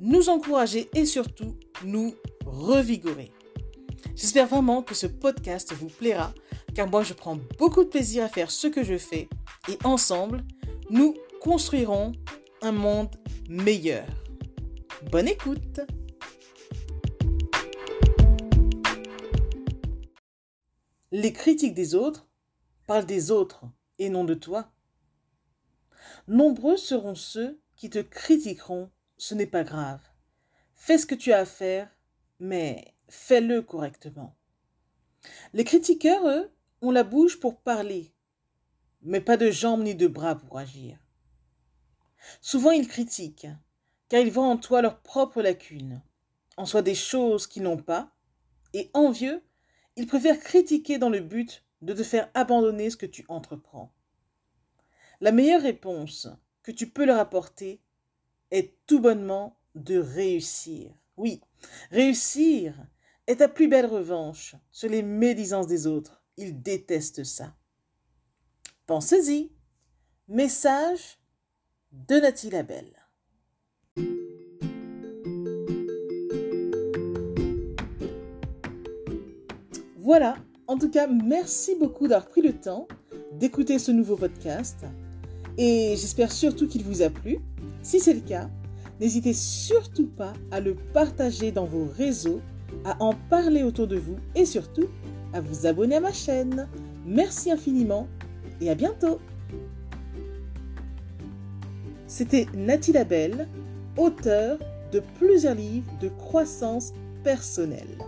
nous encourager et surtout nous revigorer. J'espère vraiment que ce podcast vous plaira car moi je prends beaucoup de plaisir à faire ce que je fais et ensemble, nous construirons un monde meilleur. Bonne écoute Les critiques des autres parlent des autres et non de toi. Nombreux seront ceux qui te critiqueront, ce n'est pas grave. Fais ce que tu as à faire, mais fais-le correctement. Les critiqueurs, eux, ont la bouche pour parler, mais pas de jambes ni de bras pour agir. Souvent ils critiquent, car ils voient en toi leurs propres lacunes, en soi des choses qu'ils n'ont pas, et envieux, ils préfèrent critiquer dans le but de te faire abandonner ce que tu entreprends. La meilleure réponse que tu peux leur apporter est tout bonnement de réussir. Oui, réussir est ta plus belle revanche sur les médisances des autres. Ils détestent ça. Pensez-y. Message de Nathalie Labelle. Voilà, en tout cas, merci beaucoup d'avoir pris le temps d'écouter ce nouveau podcast et j'espère surtout qu'il vous a plu. Si c'est le cas, n'hésitez surtout pas à le partager dans vos réseaux, à en parler autour de vous et surtout à vous abonner à ma chaîne. Merci infiniment et à bientôt. C'était Nathalie Labelle, auteure de plusieurs livres de croissance personnelle.